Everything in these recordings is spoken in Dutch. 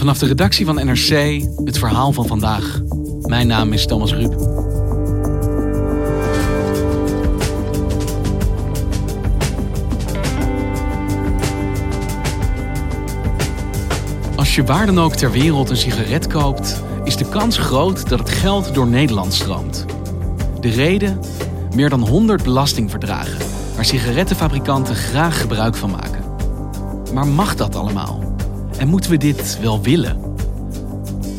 Vanaf de redactie van NRC het verhaal van vandaag. Mijn naam is Thomas Ruip. Als je waar dan ook ter wereld een sigaret koopt, is de kans groot dat het geld door Nederland stroomt. De reden? Meer dan 100 belastingverdragen, waar sigarettenfabrikanten graag gebruik van maken. Maar mag dat allemaal? En moeten we dit wel willen?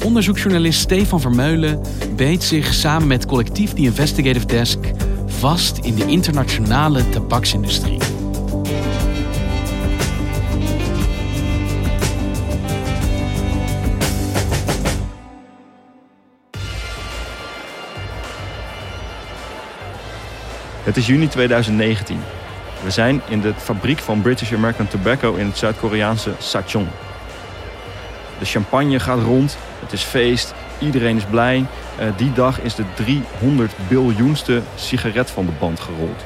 Onderzoeksjournalist Stefan Vermeulen beet zich samen met collectief The Investigative Desk vast in de internationale tabaksindustrie. Het is juni 2019. We zijn in de fabriek van British American Tobacco in het Zuid-Koreaanse Sachon. De champagne gaat rond, het is feest, iedereen is blij. Uh, die dag is de 300 biljoenste sigaret van de band gerold.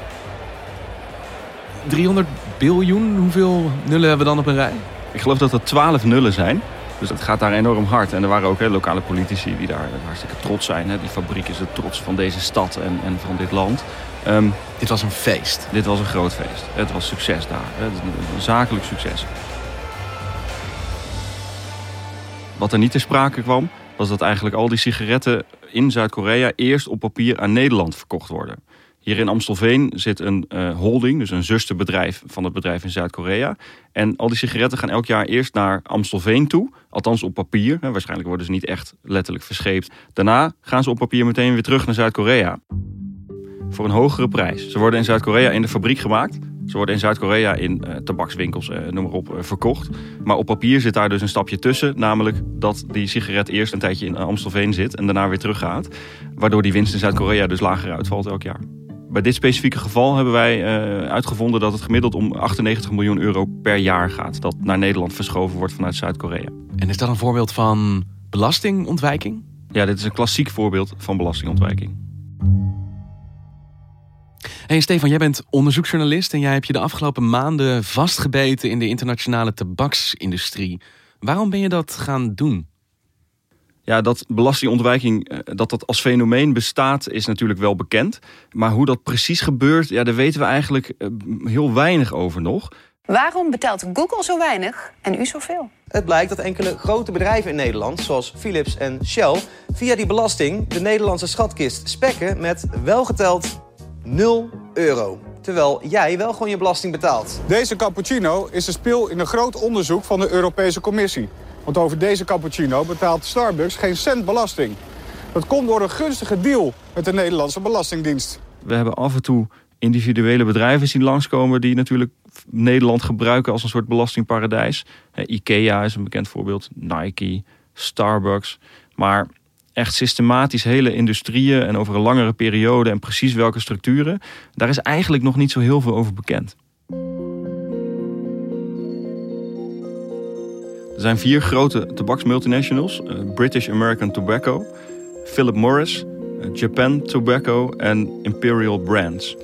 300 biljoen, hoeveel nullen hebben we dan op een rij? Ik geloof dat er 12 nullen zijn. Dus het gaat daar enorm hard. En er waren ook hè, lokale politici die daar hartstikke trots zijn. Hè. Die fabriek is de trots van deze stad en, en van dit land. Um, dit was een feest. Dit was een groot feest. Het was succes daar. Een zakelijk succes. Wat er niet ter sprake kwam, was dat eigenlijk al die sigaretten in Zuid-Korea eerst op papier aan Nederland verkocht worden. Hier in Amstelveen zit een uh, holding, dus een zusterbedrijf van het bedrijf in Zuid-Korea. En al die sigaretten gaan elk jaar eerst naar Amstelveen toe, althans op papier. Waarschijnlijk worden ze niet echt letterlijk verscheept. Daarna gaan ze op papier meteen weer terug naar Zuid-Korea. Voor een hogere prijs. Ze worden in Zuid-Korea in de fabriek gemaakt. Ze worden in Zuid-Korea in uh, tabakswinkels, uh, noem maar op, uh, verkocht. Maar op papier zit daar dus een stapje tussen. Namelijk dat die sigaret eerst een tijdje in Amstelveen zit en daarna weer teruggaat. Waardoor die winst in Zuid-Korea dus lager uitvalt elk jaar. Bij dit specifieke geval hebben wij uitgevonden dat het gemiddeld om 98 miljoen euro per jaar gaat. Dat naar Nederland verschoven wordt vanuit Zuid-Korea. En is dat een voorbeeld van belastingontwijking? Ja, dit is een klassiek voorbeeld van belastingontwijking. Hey Stefan, jij bent onderzoeksjournalist en jij hebt je de afgelopen maanden vastgebeten in de internationale tabaksindustrie. Waarom ben je dat gaan doen? Ja, dat belastingontwijking, eh, dat dat als fenomeen bestaat, is natuurlijk wel bekend. Maar hoe dat precies gebeurt, ja, daar weten we eigenlijk eh, heel weinig over nog. Waarom betaalt Google zo weinig en u zoveel? Het blijkt dat enkele grote bedrijven in Nederland, zoals Philips en Shell, via die belasting de Nederlandse schatkist spekken met welgeteld 0 euro. Terwijl jij wel gewoon je belasting betaalt. Deze cappuccino is een speel in een groot onderzoek van de Europese Commissie. Want over deze cappuccino betaalt Starbucks geen cent belasting. Dat komt door een gunstige deal met de Nederlandse Belastingdienst. We hebben af en toe individuele bedrijven zien langskomen... die natuurlijk Nederland gebruiken als een soort belastingparadijs. Ikea is een bekend voorbeeld, Nike, Starbucks. Maar echt systematisch hele industrieën en over een langere periode en precies welke structuren, daar is eigenlijk nog niet zo heel veel over bekend. Er zijn vier grote tabaksmultinationals: uh, British American Tobacco, Philip Morris, uh, Japan Tobacco en Imperial Brands.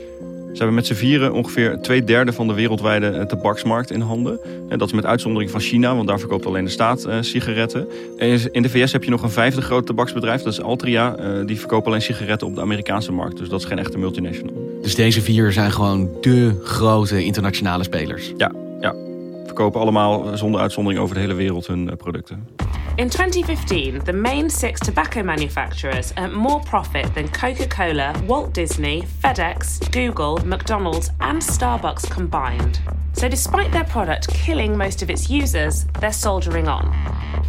Ze hebben met z'n vieren ongeveer twee derde van de wereldwijde eh, tabaksmarkt in handen. En dat is met uitzondering van China, want daar verkoopt alleen de staat uh, sigaretten. En in de VS heb je nog een vijfde groot tabaksbedrijf, dat is Altria. Uh, die verkoopt alleen sigaretten op de Amerikaanse markt. Dus dat is geen echte multinational. Dus deze vier zijn gewoon de grote internationale spelers? Ja. Verkopen allemaal zonder uitzondering over de hele wereld hun eh, producten. In 2015, the main six tobacco manufacturers earned more profit than Coca Cola, Walt Disney, FedEx, Google, McDonald's, and Starbucks combined. So, despite their product killing most of its users, they're soldiering on.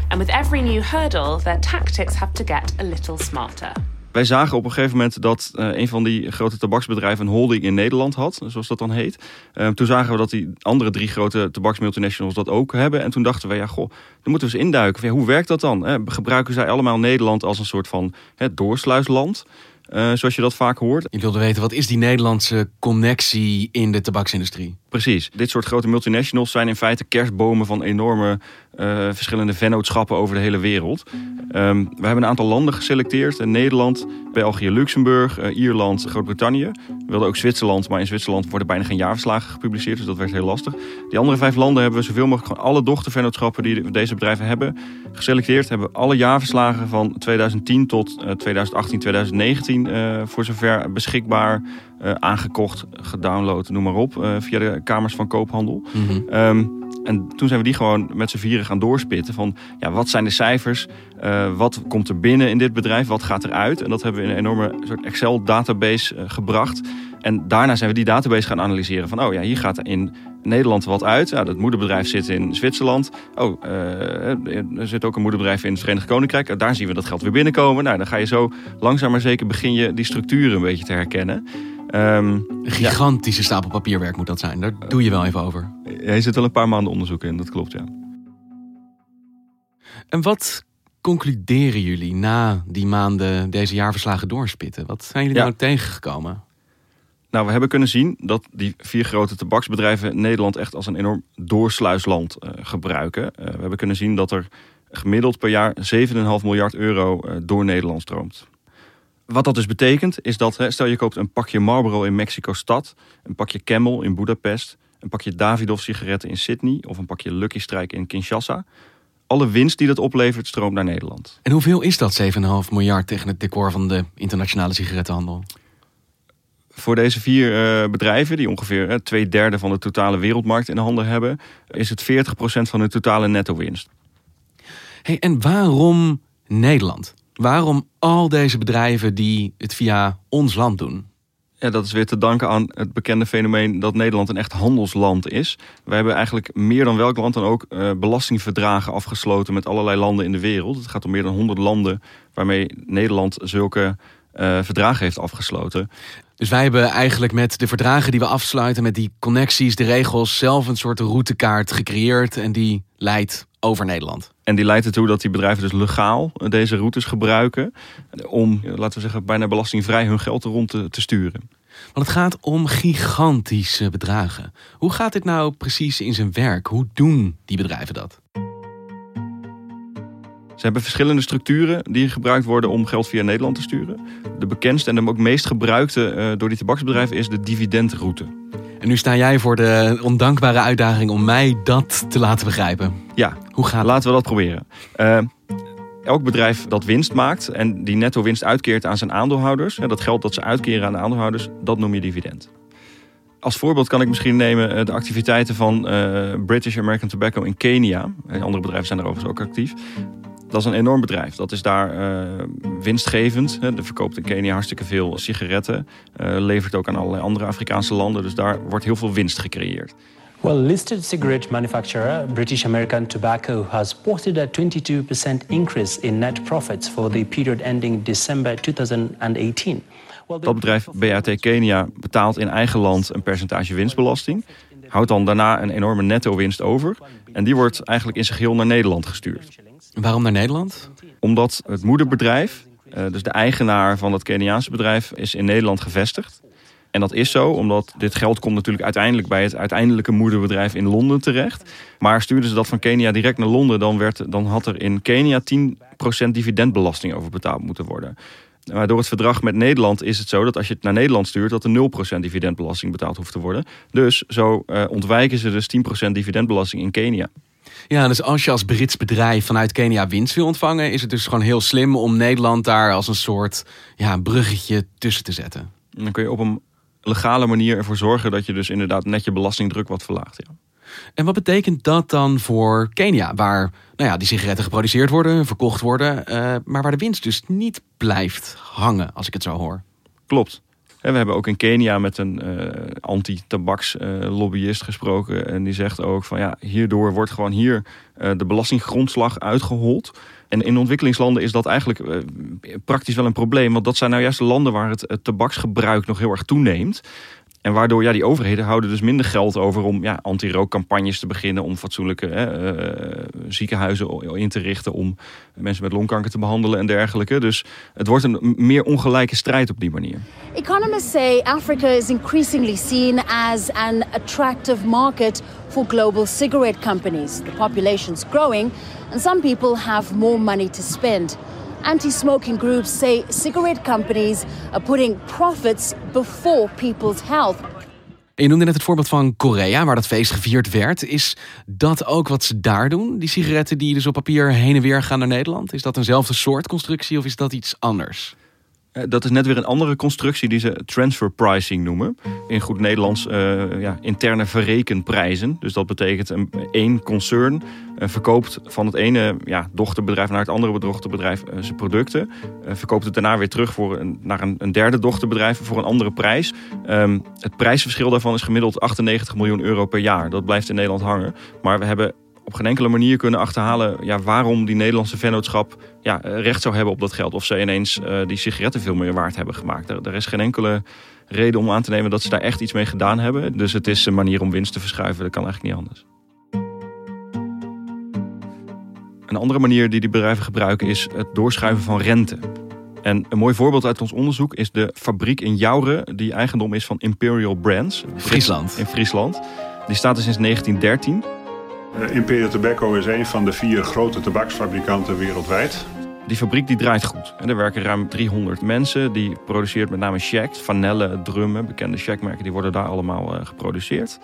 And with every new hurdle, their tactics have to get a little smarter. Wij zagen op een gegeven moment dat uh, een van die grote tabaksbedrijven een holding in Nederland had, zoals dat dan heet. Uh, toen zagen we dat die andere drie grote tabaksmultinationals dat ook hebben. En toen dachten we, ja goh, dan moeten we eens induiken. Ja, hoe werkt dat dan? Eh, gebruiken zij allemaal Nederland als een soort van hè, doorsluisland? Uh, zoals je dat vaak hoort. Je wilde weten, wat is die Nederlandse connectie in de tabaksindustrie? Precies. Dit soort grote multinationals zijn in feite kerstbomen van enorme verschillende vennootschappen over de hele wereld. Um, we hebben een aantal landen geselecteerd. Nederland, België, Luxemburg, uh, Ierland, Groot-Brittannië. We wilden ook Zwitserland, maar in Zwitserland worden bijna geen jaarverslagen gepubliceerd. Dus dat werd heel lastig. Die andere vijf landen hebben we zoveel mogelijk gewoon alle dochtervennootschappen die deze bedrijven hebben geselecteerd. Hebben we alle jaarverslagen van 2010 tot uh, 2018, 2019 voor zover beschikbaar aangekocht, gedownload, noem maar op, via de kamers van koophandel. Mm -hmm. um, en toen zijn we die gewoon met z'n vieren gaan doorspitten van ja, wat zijn de cijfers, uh, wat komt er binnen in dit bedrijf, wat gaat eruit. En dat hebben we in een enorme soort Excel database gebracht. En daarna zijn we die database gaan analyseren van oh ja, hier gaat in Nederland wat uit. Ja, dat moederbedrijf zit in Zwitserland. Oh, uh, er zit ook een moederbedrijf in het Verenigd Koninkrijk. Daar zien we dat geld weer binnenkomen. Nou, dan ga je zo langzaam maar zeker begin je die structuren een beetje te herkennen. Um, een gigantische ja. stapel papierwerk moet dat zijn. Daar doe je wel even over. Je zit wel een paar maanden onderzoek in, dat klopt ja. En wat concluderen jullie na die maanden deze jaarverslagen doorspitten? Wat zijn jullie ja. nou tegengekomen? Nou, we hebben kunnen zien dat die vier grote tabaksbedrijven Nederland echt als een enorm doorsluisland uh, gebruiken. Uh, we hebben kunnen zien dat er gemiddeld per jaar 7,5 miljard euro uh, door Nederland stroomt. Wat dat dus betekent, is dat hè, stel je koopt een pakje Marlboro in Mexico-stad, een pakje Camel in Budapest, een pakje Davidoff sigaretten in Sydney of een pakje Lucky Strike in Kinshasa. Alle winst die dat oplevert stroomt naar Nederland. En hoeveel is dat 7,5 miljard tegen het decor van de internationale sigarettenhandel? Voor deze vier uh, bedrijven, die ongeveer uh, twee derde van de totale wereldmarkt in de handen hebben, is het 40% van hun totale netto-winst. Hey, en waarom Nederland? Waarom al deze bedrijven die het via ons land doen? Ja, dat is weer te danken aan het bekende fenomeen dat Nederland een echt handelsland is. We hebben eigenlijk meer dan welk land dan ook uh, belastingverdragen afgesloten met allerlei landen in de wereld. Het gaat om meer dan 100 landen waarmee Nederland zulke uh, verdragen heeft afgesloten. Dus wij hebben eigenlijk met de verdragen die we afsluiten, met die connecties, de regels, zelf een soort routekaart gecreëerd en die leidt over Nederland. En die leidt ertoe dat die bedrijven dus legaal deze routes gebruiken om, laten we zeggen, bijna belastingvrij hun geld rond te, te sturen. Want het gaat om gigantische bedragen. Hoe gaat dit nou precies in zijn werk? Hoe doen die bedrijven dat? Ze hebben verschillende structuren die gebruikt worden om geld via Nederland te sturen. De bekendste en de ook meest gebruikte uh, door die tabaksbedrijven is de dividendroute. En nu sta jij voor de ondankbare uitdaging om mij dat te laten begrijpen. Ja, hoe gaat laten we dat proberen. Uh, elk bedrijf dat winst maakt en die netto winst uitkeert aan zijn aandeelhouders, dat geld dat ze uitkeren aan de aandeelhouders, dat noem je dividend. Als voorbeeld kan ik misschien nemen de activiteiten van uh, British American Tobacco in Kenia. Andere bedrijven zijn er overigens ook actief. Dat is een enorm bedrijf. Dat is daar winstgevend. Er verkoopt in Kenia hartstikke veel sigaretten. Levert ook aan allerlei andere Afrikaanse landen. Dus daar wordt heel veel winst gecreëerd. Well, listed cigarette manufacturer British American Tobacco has posted a 22% increase in net profits for the period ending December 2018. Dat bedrijf BAT Kenia betaalt in eigen land een percentage winstbelasting. Houdt dan daarna een enorme netto winst over. En die wordt eigenlijk in zijn geheel naar Nederland gestuurd. Waarom naar Nederland? Omdat het moederbedrijf, dus de eigenaar van dat Keniaanse bedrijf, is in Nederland gevestigd. En dat is zo, omdat dit geld komt natuurlijk uiteindelijk bij het uiteindelijke moederbedrijf in Londen terecht. Maar stuurden ze dat van Kenia direct naar Londen, dan, werd, dan had er in Kenia 10% dividendbelasting over betaald moeten worden. Maar door het verdrag met Nederland is het zo dat als je het naar Nederland stuurt, dat er 0% dividendbelasting betaald hoeft te worden. Dus zo uh, ontwijken ze dus 10% dividendbelasting in Kenia. Ja, dus als je als Brits bedrijf vanuit Kenia winst wil ontvangen, is het dus gewoon heel slim om Nederland daar als een soort ja, bruggetje tussen te zetten. Dan kun je op een legale manier ervoor zorgen dat je dus inderdaad net je belastingdruk wat verlaagt. Ja. En wat betekent dat dan voor Kenia, waar nou ja, die sigaretten geproduceerd worden, verkocht worden, uh, maar waar de winst dus niet blijft hangen, als ik het zo hoor? Klopt. We hebben ook in Kenia met een uh, anti-tabakslobbyist gesproken. En die zegt ook van ja, hierdoor wordt gewoon hier de belastinggrondslag uitgehold. En in ontwikkelingslanden is dat eigenlijk praktisch wel een probleem. Want dat zijn nou juist de landen waar het tabaksgebruik nog heel erg toeneemt. En waardoor ja, die overheden houden dus minder geld over om ja, anti-rookcampagnes te beginnen. Om fatsoenlijke uh, ziekenhuizen in te richten. Om mensen met longkanker te behandelen en dergelijke. Dus het wordt een meer ongelijke strijd op die manier. Economists say Africa is increasingly seen as an attractive market for global cigarette companies. The population's growing and some people have more money to spend. Anti-smoking groups say cigarette companies are putting profits before people's health. Je noemde net het voorbeeld van Korea, waar dat feest gevierd werd. Is dat ook wat ze daar doen? Die sigaretten die dus op papier heen en weer gaan naar Nederland? Is dat eenzelfde soort constructie of is dat iets anders? Eh, dat is net weer een andere constructie die ze transfer pricing noemen. In goed Nederlands uh, ja, interne verrekenprijzen. Dus dat betekent een één concern uh, verkoopt van het ene ja, dochterbedrijf naar het andere dochterbedrijf zijn producten. verkoopt het daarna weer terug voor een, naar een, een derde dochterbedrijf voor een andere prijs. Um, het prijsverschil daarvan is gemiddeld 98 miljoen euro per jaar. Dat blijft in Nederland hangen. Maar we hebben op geen enkele manier kunnen achterhalen ja, waarom die Nederlandse vennootschap ja, recht zou hebben op dat geld. Of ze ineens uh, die sigaretten veel meer waard hebben gemaakt. Er, er, is geen enkele reden om aan te nemen dat ze daar echt iets mee gedaan hebben. Dus het is een manier om winst te verschuiven. Dat kan eigenlijk niet anders. Een andere manier die die bedrijven gebruiken is het doorschuiven van rente. En een mooi voorbeeld uit ons onderzoek is de fabriek in Jouren, die eigendom is van Imperial Brands. Friesland. In Friesland. Die staat er sinds 1913. Eh, Imperial Tobacco is een van de vier grote tabaksfabrikanten wereldwijd. Die fabriek die draait goed. En er werken ruim 300 mensen. Die produceert met name shacks, vanellen, drummen. Bekende shackmerken die worden daar allemaal uh, geproduceerd.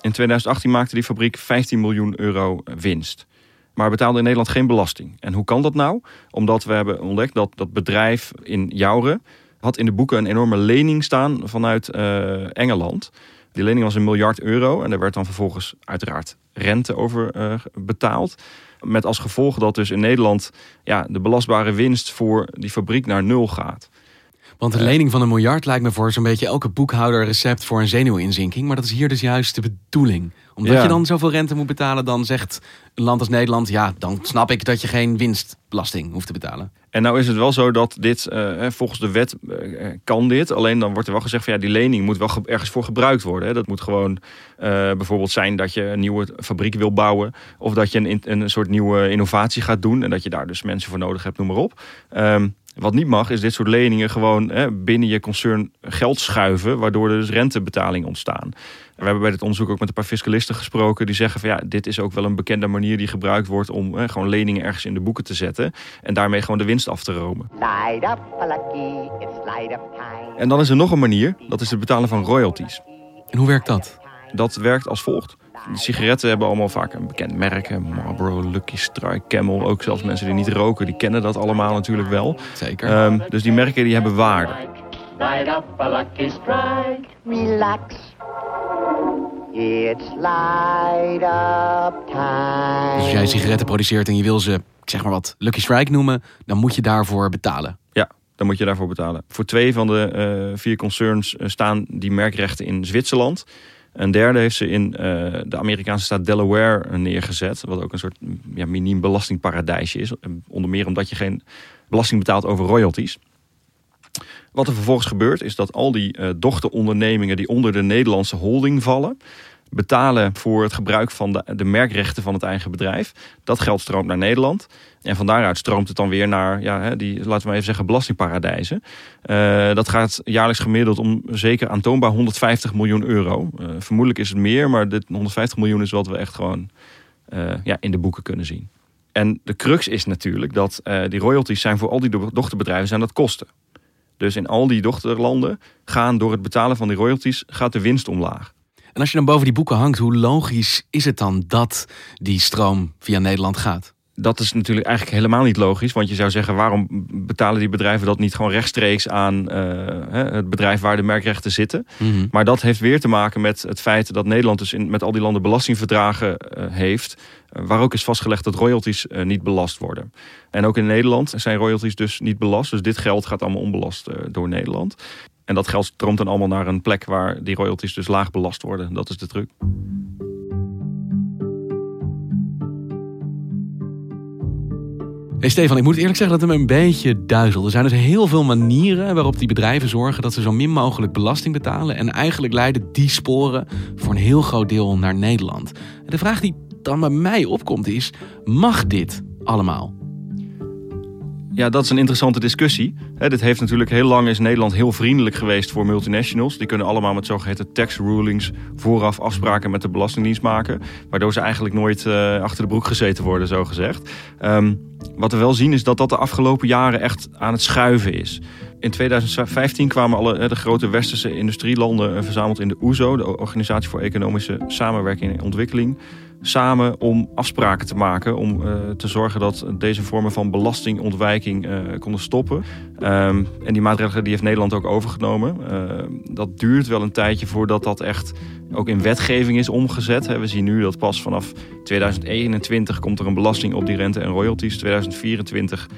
In 2018 maakte die fabriek 15 miljoen euro winst. Maar betaalde in Nederland geen belasting. En hoe kan dat nou? Omdat we hebben ontdekt dat dat bedrijf in Jouren... had in de boeken een enorme lening staan vanuit uh, Engeland... Die lening was een miljard euro en daar werd dan vervolgens uiteraard rente over uh, betaald. Met als gevolg dat dus in Nederland ja, de belastbare winst voor die fabriek naar nul gaat. Want een lening van een miljard lijkt me voor zo'n beetje elke boekhouder recept voor een zenuwinzinking. Maar dat is hier dus juist de bedoeling. Omdat je dan zoveel rente moet betalen, dan zegt een land als Nederland... ja, dan snap ik dat je geen winstbelasting hoeft te betalen. En nou is het wel zo dat dit, uh, volgens de wet uh, kan dit. Alleen dan wordt er wel gezegd van ja, die lening moet wel ergens voor gebruikt worden. Hè. Dat moet gewoon bijvoorbeeld zijn dat je een nieuwe fabriek wil bouwen. Of dat je een, een soort nieuwe innovatie gaat doen. En dat je daar dus mensen voor nodig hebt, noem maar op. Um, wat niet mag, is dit soort leningen gewoon hè, binnen je concern geld schuiven, waardoor er dus rentebetalingen ontstaan. We hebben bij dit onderzoek ook met een paar fiscalisten gesproken die zeggen van ja, dit is ook wel een bekende manier die gebruikt wordt om hè, gewoon leningen ergens in de boeken te zetten en daarmee gewoon de winst af te romen. En dan is er nog een manier, dat is het betalen van royalties. En hoe werkt dat? Dat werkt als volgt. De sigaretten hebben allemaal vaak een bekend merk. Marlboro, Lucky Strike, Camel. Ook zelfs mensen die niet roken, die kennen dat allemaal natuurlijk wel. Zeker. Um, dus die merken die hebben waarde. Light up a Lucky Strike. Relax. It's light up time. Dus als jij sigaretten produceert en je wil ze, ik zeg maar wat, Lucky Strike noemen... dan moet je daarvoor betalen. Ja, dan moet je daarvoor betalen. Voor twee van de uh, vier concerns uh, staan die merkrechten in Zwitserland... Een derde heeft ze in uh, de Amerikaanse staat Delaware neergezet. Wat ook een soort ja, miniem belastingparadijsje is. Onder meer omdat je geen belasting betaalt over royalties. Wat er vervolgens gebeurt is dat al die uh, dochterondernemingen die onder de Nederlandse holding vallen betalen voor het gebruik van de, de merkrechten van het eigen bedrijf. Dat geld stroomt naar Nederland. En van daaruit stroomt het dan weer naar, ja, die, laten we maar even zeggen, belastingparadijzen. Uh, dat gaat jaarlijks gemiddeld om zeker aantoonbaar 150 miljoen euro. Uh, vermoedelijk is het meer, maar dit 150 miljoen is wat we echt gewoon ja, in de boeken kunnen zien. En de crux is natuurlijk dat die royalties zijn voor al die dochterbedrijven zijn dat kosten. Dus in al die dochterlanden gaan door het betalen van die royalties gaat de winst omlaag. En als je dan boven die boeken hangt, hoe logisch is het dan dat die stroom via Nederland gaat? Dat is natuurlijk eigenlijk helemaal niet logisch. Want je zou zeggen, waarom betalen die bedrijven dat niet gewoon rechtstreeks aan uh, het bedrijf waar de merkrechten zitten? Mm -hmm. Maar dat heeft weer te maken met het feit dat Nederland dus in, met al die landen belastingverdragen uh, heeft. Waar ook is vastgelegd dat royalties niet belast worden. En ook in Nederland zijn royalties dus niet belast. Dus dit geld gaat allemaal onbelast door Nederland. En dat geld stroomt dan allemaal naar een plek waar die royalties dus laag belast worden. Dat is de truc. Hey Stefan, ik moet eerlijk zeggen dat het me een beetje duizelt. Er zijn dus heel veel manieren waarop die bedrijven zorgen dat ze zo min mogelijk belasting betalen. En eigenlijk leiden die sporen voor een heel groot deel naar Nederland. De vraag die dan bij mij opkomt is: mag dit allemaal? Ja, dat is een interessante discussie. dit heeft natuurlijk heel lang is Nederland heel vriendelijk geweest voor multinationals. Die kunnen allemaal met zogeheten tax rulings vooraf afspraken met de Belastingdienst maken. Waardoor ze eigenlijk nooit uh, achter de broek gezeten worden, zo gezegd. Um, wat we wel zien is dat dat de afgelopen jaren echt aan het schuiven is. In 2015 kwamen alle de grote westerse industrielanden eh, verzameld in de OESO, de Organisatie voor Economische Samenwerking en Ontwikkeling samen om afspraken te maken. Om uh, te zorgen dat deze vormen van belastingontwijking uh, konden stoppen. Um, en die maatregelen die heeft Nederland ook overgenomen. Uh, dat duurt wel een tijdje voordat dat echt ook in wetgeving is omgezet. We zien nu dat pas vanaf 2021 komt er een belasting op die rente en royalties. 2024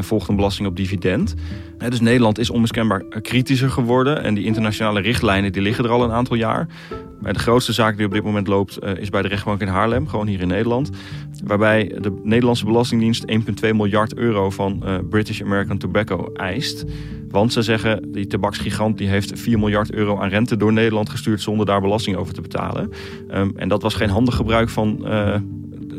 volgt een belasting op dividend. Dus Nederland is onmiskenbaar kritischer geworden. En die internationale richtlijnen die liggen er al een aantal jaar. De grootste zaak die op dit moment loopt is bij de rechtbank in Haarlem, gewoon hier in Nederland. Waarbij de Nederlandse Belastingdienst 1,2 miljard euro van uh, British American Tobacco eist. Want ze zeggen, die tabaksgigant die heeft 4 miljard euro aan rente door Nederland gestuurd zonder daar belasting over te betalen. Um, en dat was geen handig gebruik van uh,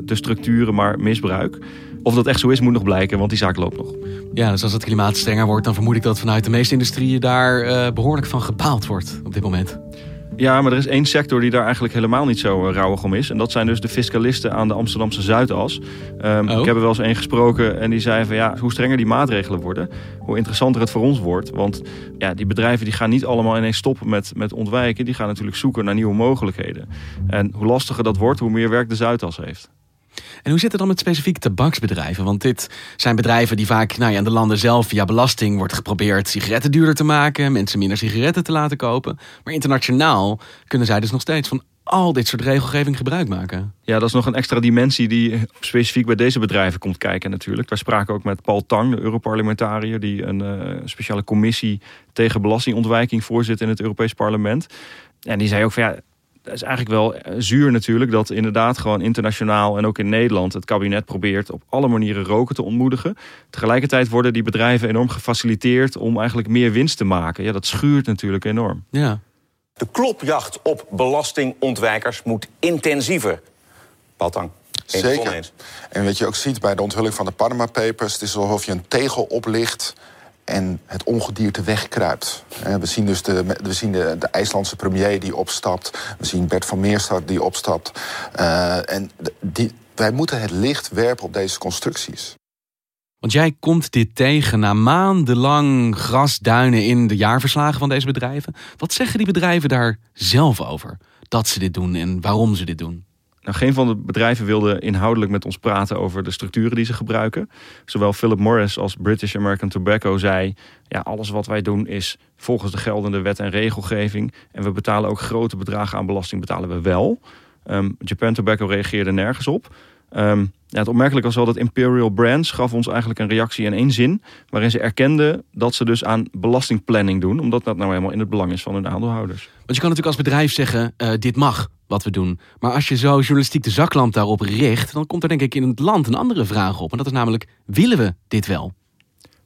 de structuren, maar misbruik. Of dat echt zo is, moet nog blijken, want die zaak loopt nog. Ja, dus als het klimaat strenger wordt, dan vermoed ik dat vanuit de meeste industrieën daar behoorlijk van gebaald wordt op dit moment. Ja, maar er is één sector die daar eigenlijk helemaal niet zo uh, rauwig om is. En dat zijn dus de fiscalisten aan de Amsterdamse Zuidas. Um, oh. Ik heb er wel eens één gesproken en die zei van ja, hoe strenger die maatregelen worden, hoe interessanter het voor ons wordt. Want ja, die bedrijven die gaan niet allemaal ineens stoppen met, met ontwijken. Die gaan natuurlijk zoeken naar nieuwe mogelijkheden. En hoe lastiger dat wordt, hoe meer werk de Zuidas heeft. En hoe zit het dan met specifiek tabaksbedrijven? Want dit zijn bedrijven die vaak nou ja, in de landen zelf via belasting wordt geprobeerd sigaretten duurder te maken, mensen minder sigaretten te laten kopen. Maar internationaal kunnen zij dus nog steeds van al dit soort regelgeving gebruik maken. Ja, dat is nog een extra dimensie die specifiek bij deze bedrijven komt kijken natuurlijk. Wij spraken ook met Paul Tang, de Europarlementariër... die een uh, speciale commissie tegen belastingontwijking voorzit in het Europees Parlement. En die zei ook van ja, dat is eigenlijk wel eh, zuur natuurlijk dat inderdaad gewoon internationaal en ook in Nederland het kabinet probeert op alle manieren roken te ontmoedigen. Tegelijkertijd worden die bedrijven enorm gefaciliteerd om eigenlijk meer winst te maken. Ja, dat schuurt natuurlijk enorm. Ja. De klopjacht op belastingontwijkers moet intensiever. Baltang. Zeker. En wat je ook ziet bij de onthulling van de Panama Papers... het is alsof je een tegel oplicht en het ongedierte wegkruipt. We zien dus de, we zien de, de IJslandse premier die opstapt. We zien Bert van Meerstad die opstapt. Uh, en die, wij moeten het licht werpen op deze constructies. Want jij komt dit tegen na maandenlang grasduinen in de jaarverslagen van deze bedrijven. Wat zeggen die bedrijven daar zelf over? Dat ze dit doen en waarom ze dit doen? Nou, geen van de bedrijven wilde inhoudelijk met ons praten over de structuren die ze gebruiken. Zowel Philip Morris als British American Tobacco zei: ja, alles wat wij doen is volgens de geldende wet en regelgeving. En we betalen ook grote bedragen aan belasting, betalen we wel. Um, Japan Tobacco reageerde nergens op. Um, ja, het opmerkelijk was wel dat Imperial Brands gaf ons eigenlijk een reactie in één zin. Waarin ze erkenden dat ze dus aan belastingplanning doen. Omdat dat nou helemaal in het belang is van hun aandeelhouders. Want je kan natuurlijk als bedrijf zeggen, uh, dit mag wat we doen. Maar als je zo journalistiek de zaklamp daarop richt... dan komt er denk ik in het land een andere vraag op. En dat is namelijk, willen we dit wel?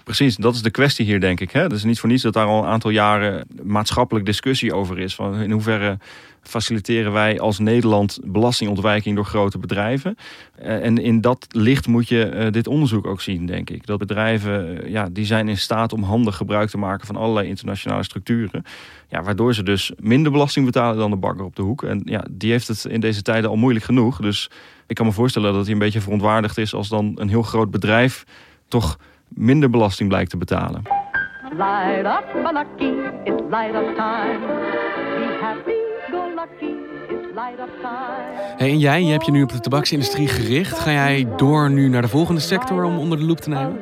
Precies, dat is de kwestie hier, denk ik. Het is niet voor niets dat daar al een aantal jaren maatschappelijk discussie over is. Van in hoeverre faciliteren wij als Nederland belastingontwijking door grote bedrijven. Eh, en in dat licht moet je eh, dit onderzoek ook zien, denk ik. Dat bedrijven eh, ja, die zijn in staat om handig gebruik te maken van allerlei internationale structuren. Ja, waardoor ze dus minder belasting betalen dan de bakker op de hoek. En ja, die heeft het in deze tijden al moeilijk genoeg. Dus ik kan me voorstellen dat hij een beetje verontwaardigd is als dan een heel groot bedrijf toch minder belasting blijkt te betalen. Light up, lucky, it's light up time. Be happy, go lucky. Hey, en jij, je hebt je nu op de tabaksindustrie gericht. Ga jij door nu naar de volgende sector om onder de loep te nemen?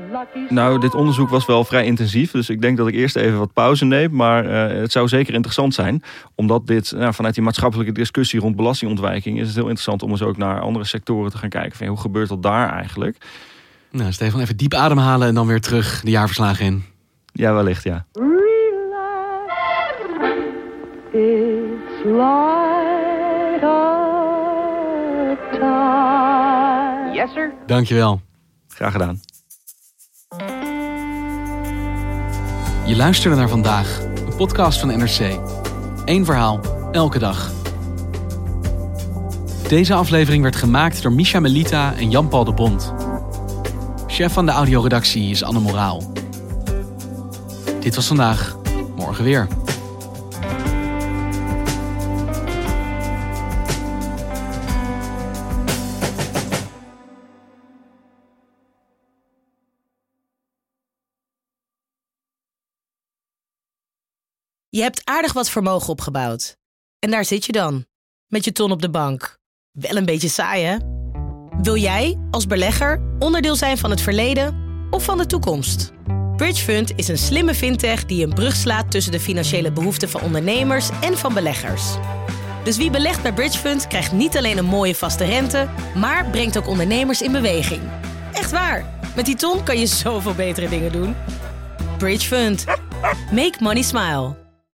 Nou, dit onderzoek was wel vrij intensief. Dus ik denk dat ik eerst even wat pauze neem. Maar uh, het zou zeker interessant zijn. Omdat dit, nou, vanuit die maatschappelijke discussie rond belastingontwijking... is het heel interessant om eens ook naar andere sectoren te gaan kijken. Van, hoe gebeurt dat daar eigenlijk? Nou, Stefan, even diep ademhalen en dan weer terug de jaarverslagen in. Ja, wellicht, ja. It's light of time. Yes, sir. Dankjewel. Graag gedaan. Je luisterde naar vandaag, een podcast van NRC. Eén verhaal, elke dag. Deze aflevering werd gemaakt door Misha Melita en Jan-Paul de Bond. Chef van de audioredactie is Anne Moraal. Dit was vandaag, morgen weer. Je hebt aardig wat vermogen opgebouwd. En daar zit je dan, met je ton op de bank. Wel een beetje saai, hè? Wil jij, als belegger, onderdeel zijn van het verleden of van de toekomst? Bridgefund is een slimme fintech die een brug slaat tussen de financiële behoeften van ondernemers en van beleggers. Dus wie belegt bij Bridgefund krijgt niet alleen een mooie vaste rente, maar brengt ook ondernemers in beweging. Echt waar, met die ton kan je zoveel betere dingen doen. Bridgefund. Make money smile.